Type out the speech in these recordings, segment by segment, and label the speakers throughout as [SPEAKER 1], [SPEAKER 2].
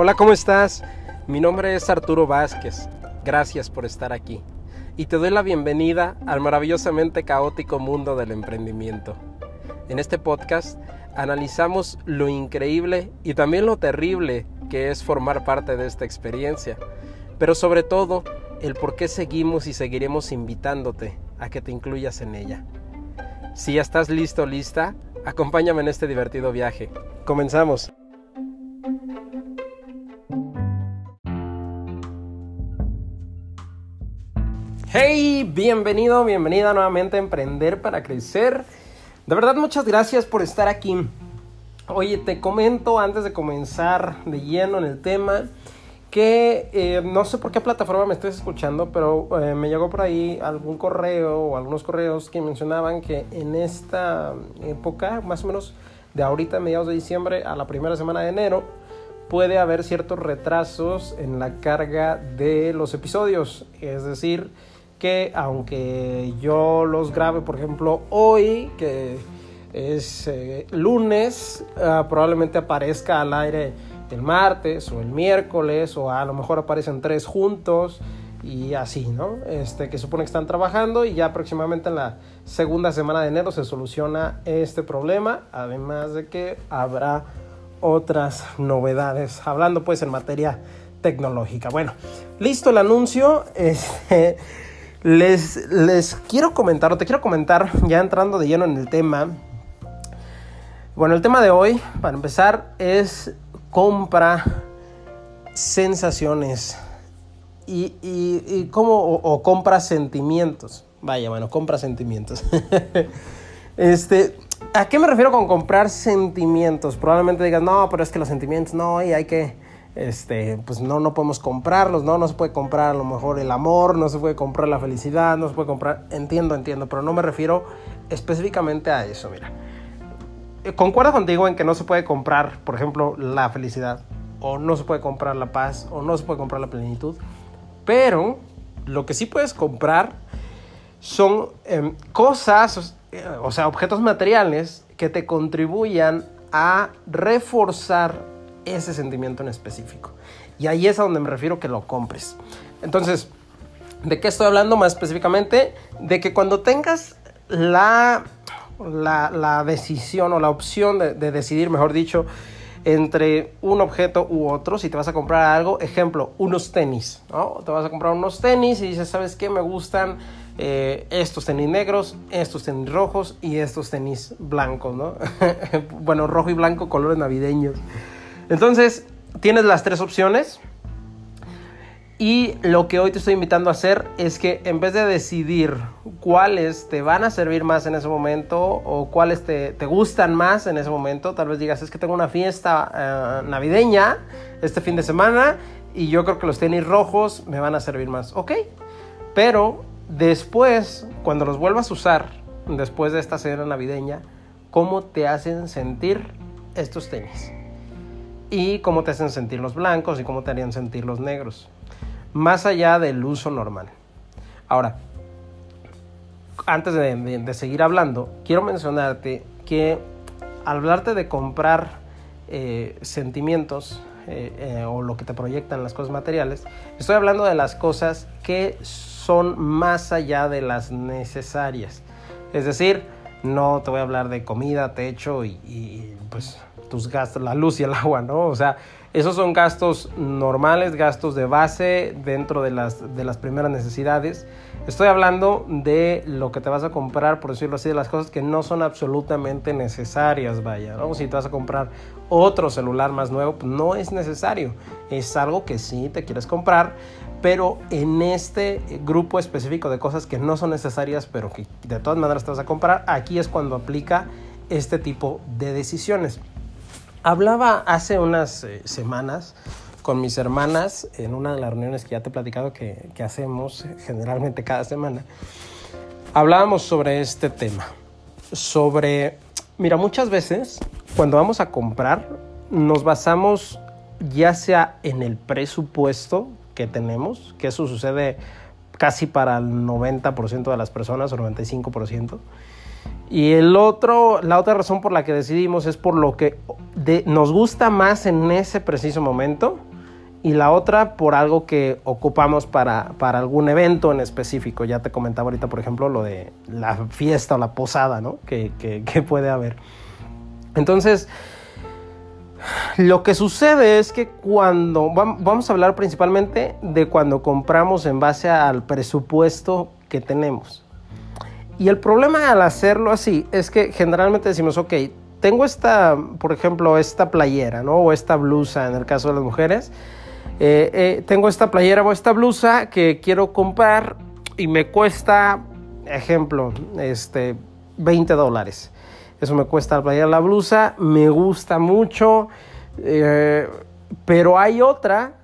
[SPEAKER 1] Hola, ¿cómo estás? Mi nombre es Arturo Vázquez. Gracias por estar aquí. Y te doy la bienvenida al maravillosamente caótico mundo del emprendimiento. En este podcast analizamos lo increíble y también lo terrible que es formar parte de esta experiencia, pero sobre todo el por qué seguimos y seguiremos invitándote a que te incluyas en ella. Si ya estás listo lista, acompáñame en este divertido viaje. Comenzamos. Hey, bienvenido, bienvenida nuevamente a Emprender para Crecer. De verdad, muchas gracias por estar aquí. Oye, te comento antes de comenzar de lleno en el tema que eh, no sé por qué plataforma me estés escuchando, pero eh, me llegó por ahí algún correo o algunos correos que mencionaban que en esta época, más o menos de ahorita, mediados de diciembre a la primera semana de enero, puede haber ciertos retrasos en la carga de los episodios. Es decir, que aunque yo los grabe, por ejemplo, hoy, que es eh, lunes, ah, probablemente aparezca al aire el martes o el miércoles o a lo mejor aparecen tres juntos y así, ¿no? Este, que supone que están trabajando y ya aproximadamente en la segunda semana de enero se soluciona este problema, además de que habrá otras novedades, hablando pues en materia tecnológica. Bueno, listo el anuncio. Este, les, les quiero comentar, o te quiero comentar, ya entrando de lleno en el tema. Bueno, el tema de hoy, para empezar, es compra sensaciones y, y, cómo, o, compra sentimientos. Vaya, bueno, compra sentimientos. este, ¿a qué me refiero con comprar sentimientos? Probablemente digas, no, pero es que los sentimientos no, y hay que este, pues no, no podemos comprarlos, ¿no? No se puede comprar a lo mejor el amor, no se puede comprar la felicidad, no se puede comprar, entiendo, entiendo, pero no me refiero específicamente a eso, mira. Eh, concuerdo contigo en que no se puede comprar, por ejemplo, la felicidad, o no se puede comprar la paz, o no se puede comprar la plenitud, pero lo que sí puedes comprar son em, cosas, eh, o sea, objetos materiales que te contribuyan a reforzar ese sentimiento en específico. Y ahí es a donde me refiero que lo compres. Entonces, ¿de qué estoy hablando más específicamente? De que cuando tengas la, la, decisión o la opción de, decidir, mejor dicho, entre un objeto u otro, si te vas a comprar algo, ejemplo, unos tenis, ¿no? Te vas a comprar unos tenis y dices, ¿sabes qué? Me gustan eh, estos tenis negros, estos tenis rojos y estos tenis blancos, ¿no? bueno, rojo y blanco, colores navideños. Entonces, tienes las tres opciones. Y lo que hoy te estoy invitando a hacer es que en vez de decidir cuáles te van a servir más en ese momento o cuáles te, gustan más en ese momento, tal vez digas, es que tengo una fiesta eh, navideña este fin de semana y yo creo que los tenis rojos me van a servir más. Ok, pero después, cuando los vuelvas a usar, después de esta cena navideña, ¿cómo te hacen sentir estos tenis? Y cómo te hacen sentir los blancos y cómo te harían sentir los negros, más allá del uso normal. Ahora, antes de, seguir hablando, quiero mencionarte que al hablarte de comprar eh, sentimientos eh, eh, o lo que te proyectan las cosas materiales, estoy hablando de las cosas que son más allá de las necesarias. Es decir, no te voy a hablar de comida, techo y pues tus gastos, la luz y el agua, ¿no? O sea, esos son gastos normales, gastos de base dentro de las, de las primeras necesidades. Estoy hablando de lo que te vas a comprar, por decirlo así, de las cosas que no son absolutamente necesarias, vaya, ¿no? Si te vas a comprar otro celular más nuevo, pues no es necesario. Es algo que sí te quieres comprar, pero en este grupo específico de cosas que no son necesarias, pero que de todas maneras te vas a comprar, aquí es cuando aplica este tipo de decisiones. Hablaba hace unas eh, semanas con mis hermanas en una de las reuniones que ya te he platicado que, hacemos generalmente cada semana. Hablábamos sobre este tema. Sobre, mira, muchas veces cuando vamos a comprar nos basamos ya sea en el presupuesto que tenemos, que eso sucede casi para el 90% de las personas o 95%, y el otro, la otra razón por la que decidimos es por lo que nos gusta más en ese preciso momento y la otra por algo que ocupamos para, para, algún evento en específico. Ya te comentaba ahorita, por ejemplo, lo de la fiesta o la posada, ¿no? Que, que, que puede haber. Entonces, lo que sucede es que cuando, vamos a hablar principalmente de cuando compramos en base al presupuesto que tenemos. Y el problema al hacerlo así es que generalmente decimos, ok, tengo esta, por ejemplo, esta playera, ¿no? O esta blusa en el caso de las mujeres. Eh, eh, tengo esta playera o esta blusa que quiero comprar y me cuesta, ejemplo, este, 20 dólares. Eso me cuesta la playera, la blusa, me gusta mucho, eh, pero hay otra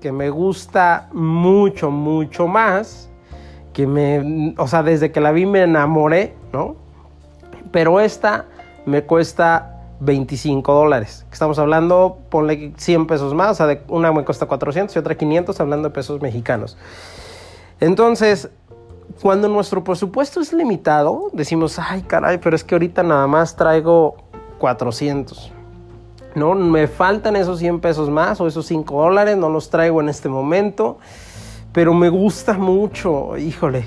[SPEAKER 1] que me gusta mucho, mucho más, que me, o sea, desde que la vi me enamoré, ¿no? Pero esta me cuesta 25 dólares. Estamos hablando, ponle 100 pesos más, o sea, una me cuesta 400 y otra 500, hablando de pesos mexicanos. Entonces, cuando nuestro presupuesto es limitado, decimos, ay caray, pero es que ahorita nada más traigo 400. No, me faltan esos 100 pesos más o esos 5 dólares, no los traigo en este momento, pero me gusta mucho, híjole.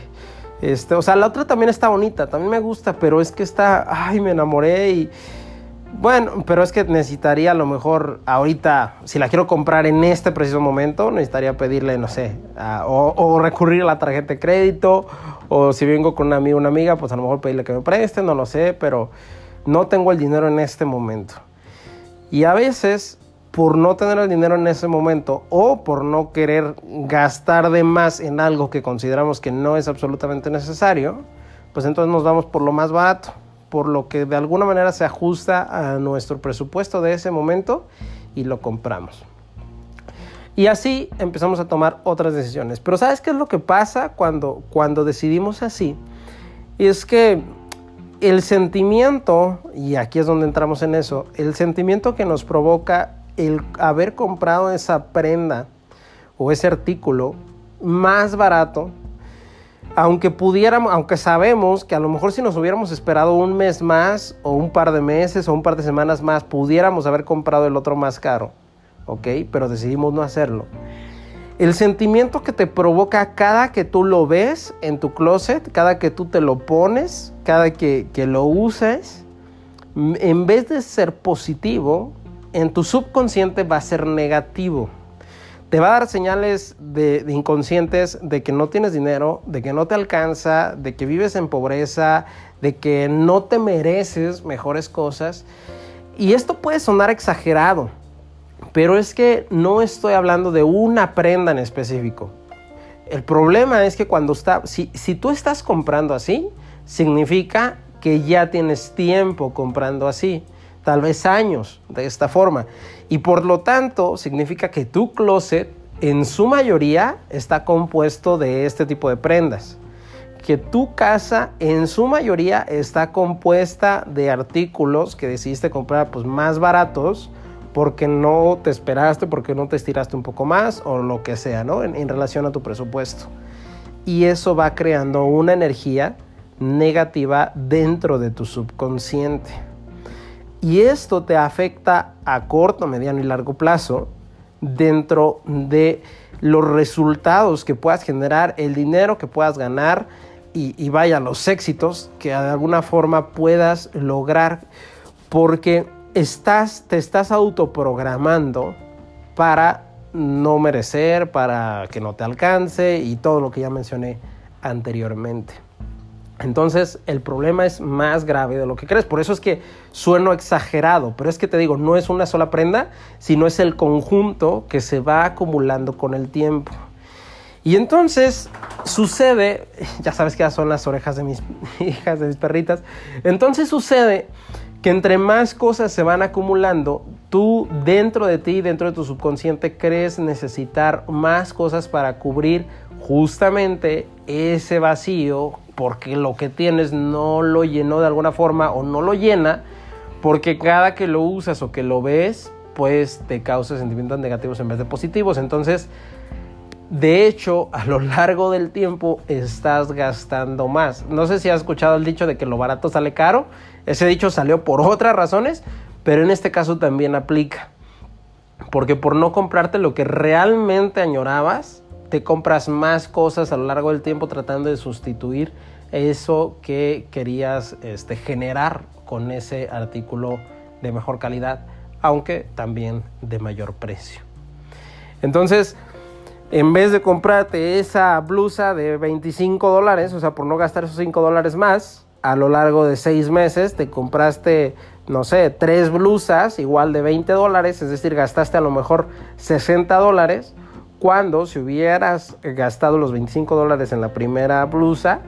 [SPEAKER 1] Este, o sea, la otra también está bonita, también me gusta, pero es que está, ay, me enamoré y bueno, pero es que necesitaría a lo mejor ahorita, si la quiero comprar en este preciso momento, necesitaría pedirle, no sé, o, recurrir a la tarjeta de crédito, o si vengo con un amigo o una amiga, pues a lo mejor pedirle que me preste, no lo sé, pero no tengo el dinero en este momento. Y a veces, por no tener el dinero en ese momento, o por no querer gastar de más en algo que consideramos que no es absolutamente necesario, pues entonces nos vamos por lo más barato por lo que de alguna manera se ajusta a nuestro presupuesto de ese momento y lo compramos. Y así empezamos a tomar otras decisiones. Pero ¿sabes qué es lo que pasa cuando, cuando decidimos así? Es que el sentimiento, y aquí es donde entramos en eso, el sentimiento que nos provoca el haber comprado esa prenda o ese artículo más barato aunque pudiéramos, aunque sabemos que a lo mejor si nos hubiéramos esperado un mes más o un par de meses o un par de semanas más, pudiéramos haber comprado el otro más caro, ¿ok? Pero decidimos no hacerlo. El sentimiento que te provoca cada que tú lo ves en tu closet, cada que tú te lo pones, cada que, que lo uses, en vez de ser positivo, en tu subconsciente va a ser negativo te va a dar señales de, inconscientes de que no tienes dinero, de que no te alcanza, de que vives en pobreza, de que no te mereces mejores cosas. Y esto puede sonar exagerado, pero es que no estoy hablando de una prenda en específico. El problema es que cuando está, si, si tú estás comprando así, significa que ya tienes tiempo comprando así tal vez años de esta forma. Y por lo tanto significa que tu closet en su mayoría está compuesto de este tipo de prendas. Que tu casa en su mayoría está compuesta de artículos que decidiste comprar pues, más baratos porque no te esperaste, porque no te estiraste un poco más o lo que sea, ¿no? En, en relación a tu presupuesto. Y eso va creando una energía negativa dentro de tu subconsciente. Y esto te afecta a corto, mediano y largo plazo dentro de los resultados que puedas generar, el dinero que puedas ganar y, vaya, los éxitos que de alguna forma puedas lograr porque estás, te estás autoprogramando para no merecer, para que no te alcance y todo lo que ya mencioné anteriormente. Entonces el problema es más grave de lo que crees. Por eso es que sueno exagerado. Pero es que te digo, no es una sola prenda, sino es el conjunto que se va acumulando con el tiempo. Y entonces sucede, ya sabes que ya son las orejas de mis hijas, de mis perritas. Entonces sucede que entre más cosas se van acumulando, tú dentro de ti, dentro de tu subconsciente, crees necesitar más cosas para cubrir justamente ese vacío porque lo que tienes no lo llenó de alguna forma o no lo llena, porque cada que lo usas o que lo ves, pues te causa sentimientos negativos en vez de positivos. Entonces, de hecho, a lo largo del tiempo estás gastando más. No sé si has escuchado el dicho de que lo barato sale caro. Ese dicho salió por otras razones, pero en este caso también aplica. Porque por no comprarte lo que realmente añorabas, te compras más cosas a lo largo del tiempo tratando de sustituir eso que querías este, generar con ese artículo de mejor calidad, aunque también de mayor precio. Entonces, en vez de comprarte esa blusa de 25 dólares, o sea, por no gastar esos 5 dólares más, a lo largo de 6 meses te compraste, no sé, 3 blusas igual de 20 dólares, es decir, gastaste a lo mejor 60 dólares, cuando si hubieras gastado los 25 dólares en la primera blusa,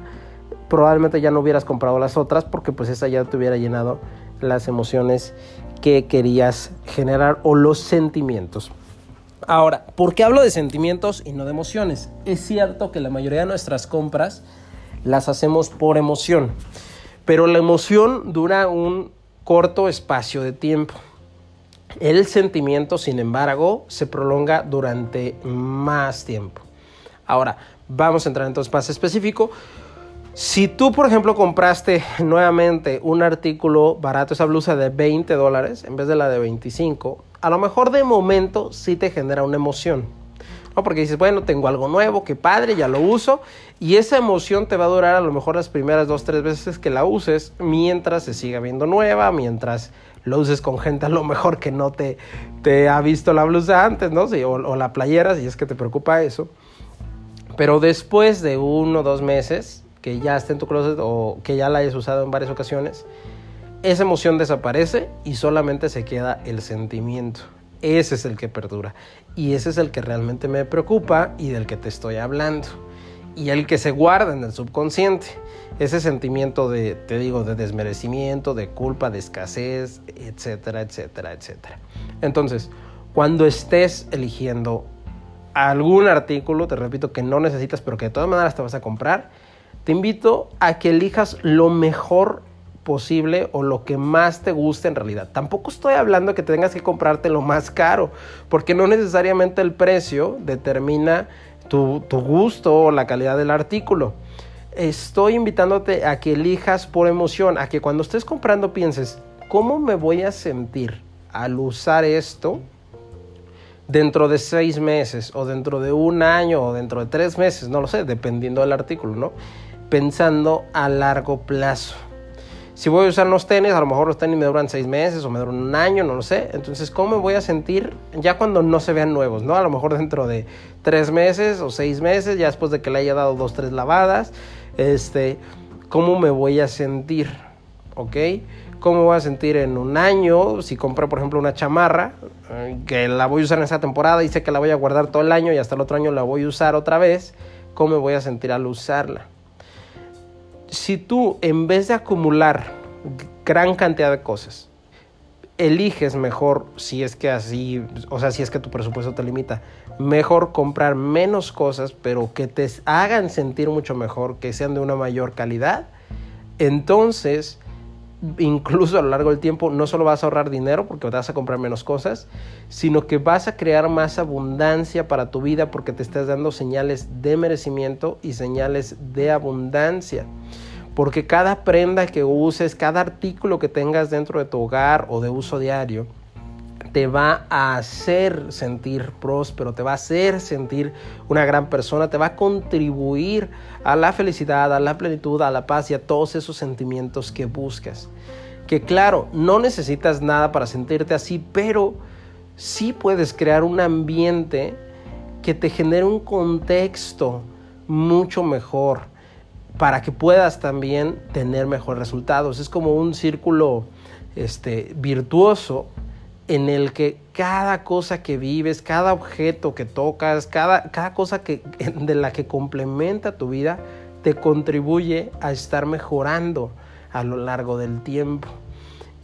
[SPEAKER 1] probablemente ya no hubieras comprado las otras porque pues esa ya te hubiera llenado las emociones que querías generar o los sentimientos. Ahora, ¿por qué hablo de sentimientos y no de emociones? Es cierto que la mayoría de nuestras compras las hacemos por emoción, pero la emoción dura un corto espacio de tiempo. El sentimiento, sin embargo, se prolonga durante más tiempo. Ahora, vamos a entrar entonces más específico. Si tú, por ejemplo, compraste nuevamente un artículo barato, esa blusa de 20 dólares en vez de la de 25, a lo mejor de momento sí te genera una emoción. Porque dices, bueno, tengo algo nuevo, qué padre, ya lo uso. Y esa emoción te va a durar a lo mejor las primeras dos, tres veces que la uses, mientras se siga viendo nueva, mientras lo uses con gente a lo mejor que no te, te ha visto la blusa antes, ¿no? o, o la playera, si es que te preocupa eso. Pero después de uno o dos meses, que ya esté en tu closet o que ya la hayas usado en varias ocasiones, esa emoción desaparece y solamente se queda el sentimiento. Ese es el que perdura. Y ese es el que realmente me preocupa y del que te estoy hablando. Y el que se guarda en el subconsciente. Ese sentimiento de, te digo, de desmerecimiento, de culpa, de escasez, etcétera, etcétera, etcétera. Entonces, cuando estés eligiendo algún artículo, te repito, que no necesitas, pero que de todas maneras te vas a comprar, te invito a que elijas lo mejor posible o lo que más te guste en realidad. Tampoco estoy hablando que tengas que comprarte lo más caro, porque no necesariamente el precio determina tu, tu gusto o la calidad del artículo. Estoy invitándote a que elijas por emoción, a que cuando estés comprando pienses, ¿cómo me voy a sentir al usar esto dentro de seis meses o dentro de un año o dentro de tres meses? No lo sé, dependiendo del artículo, ¿no? pensando a largo plazo. Si voy a usar los tenis, a lo mejor los tenis me duran seis meses o me duran un año, no lo sé. Entonces, ¿cómo me voy a sentir ya cuando no se vean nuevos? ¿no? A lo mejor dentro de tres meses o seis meses, ya después de que le haya dado dos, tres lavadas, este, ¿cómo me voy a sentir? ¿Ok? ¿Cómo voy a sentir en un año? Si compro, por ejemplo, una chamarra, eh, que la voy a usar en esa temporada y sé que la voy a guardar todo el año y hasta el otro año la voy a usar otra vez, ¿cómo me voy a sentir al usarla? si tú en vez de acumular gran cantidad de cosas, eliges mejor, si es que así, o sea, si es que tu presupuesto te limita, mejor comprar menos cosas, pero que te hagan sentir mucho mejor, que sean de una mayor calidad, entonces incluso a lo largo del tiempo no solo vas a ahorrar dinero porque vas a comprar menos cosas, sino que vas a crear más abundancia para tu vida porque te estás dando señales de merecimiento y señales de abundancia. Porque cada prenda que uses, cada artículo que tengas dentro de tu hogar o de uso diario, te va a hacer sentir próspero, te va a hacer sentir una gran persona, te va a contribuir a la felicidad, a la plenitud, a la paz y a todos esos sentimientos que buscas. Que claro, no necesitas nada para sentirte así, pero sí puedes crear un ambiente que te genere un contexto mucho mejor para que puedas también tener mejores resultados. Es como un círculo este, virtuoso en el que cada cosa que vives, cada objeto que tocas, cada, cada cosa que, de la que complementa tu vida, te contribuye a estar mejorando a lo largo del tiempo.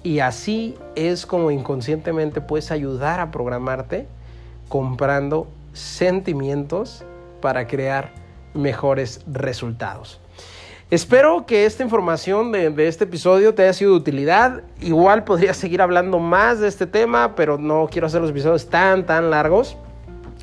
[SPEAKER 1] Y así es como inconscientemente puedes ayudar a programarte comprando sentimientos para crear mejores resultados. Espero que esta información de, este episodio te haya sido de utilidad. Igual podría seguir hablando más de este tema, pero no quiero hacer los episodios tan, tan largos.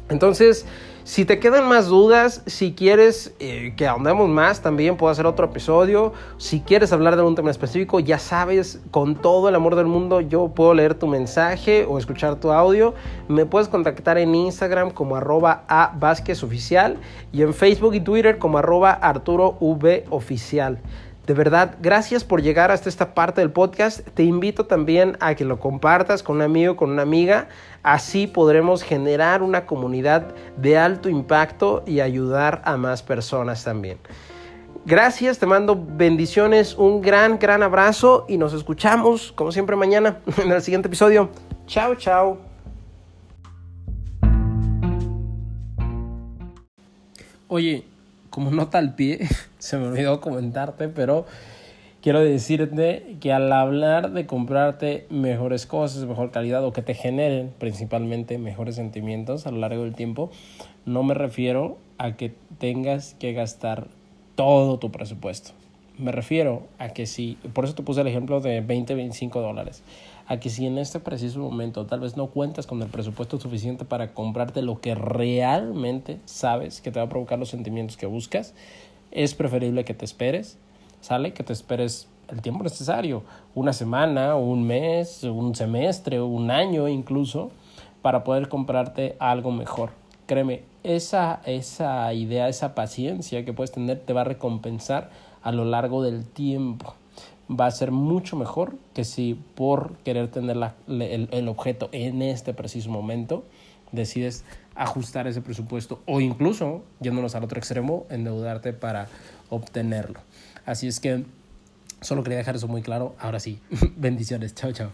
[SPEAKER 1] Entonces, Si te quedan más dudas, si quieres eh, que ahondemos más, también puedo hacer otro episodio. Si quieres hablar de un tema específico, ya sabes, con todo el amor del mundo, yo puedo leer tu mensaje o escuchar tu audio. Me puedes contactar en Instagram como arroba a Vázquez Oficial y en Facebook y Twitter como arroba Arturo V Oficial. De verdad, gracias por llegar hasta esta parte del podcast. Te invito también a que lo compartas con un amigo, con una amiga. Así podremos generar una comunidad de alto impacto y ayudar a más personas también. Gracias, te mando bendiciones, un gran, gran abrazo y nos escuchamos, como siempre, mañana en el siguiente episodio. Chao, chao. Oye, como nota al pie, se me olvidó comentarte, pero quiero decirte que al hablar de comprarte mejores cosas, mejor calidad o que te generen principalmente mejores sentimientos a lo largo del tiempo, no me refiero a que tengas que gastar todo tu presupuesto. Me refiero a que si, por eso te puse el ejemplo de 20, 25 dólares, a que si en este preciso momento tal vez no cuentas con el presupuesto suficiente para comprarte lo que realmente sabes que te va a provocar los sentimientos que buscas, es preferible que te esperes, ¿sale? Que te esperes el tiempo necesario, una semana, un mes, un semestre, un año incluso, para poder comprarte algo mejor. Créeme, esa, esa idea, esa paciencia que puedes tener te va a recompensar a lo largo del tiempo. Va a ser mucho mejor que si por querer tener el, el objeto en este preciso momento decides ajustar ese presupuesto o incluso, yéndonos al otro extremo, endeudarte para obtenerlo. Así es que solo quería dejar eso muy claro. Ahora sí, bendiciones. Chao, chao.